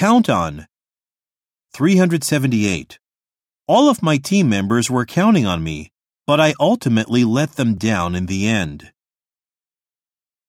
Count on. 378. All of my team members were counting on me, but I ultimately let them down in the end.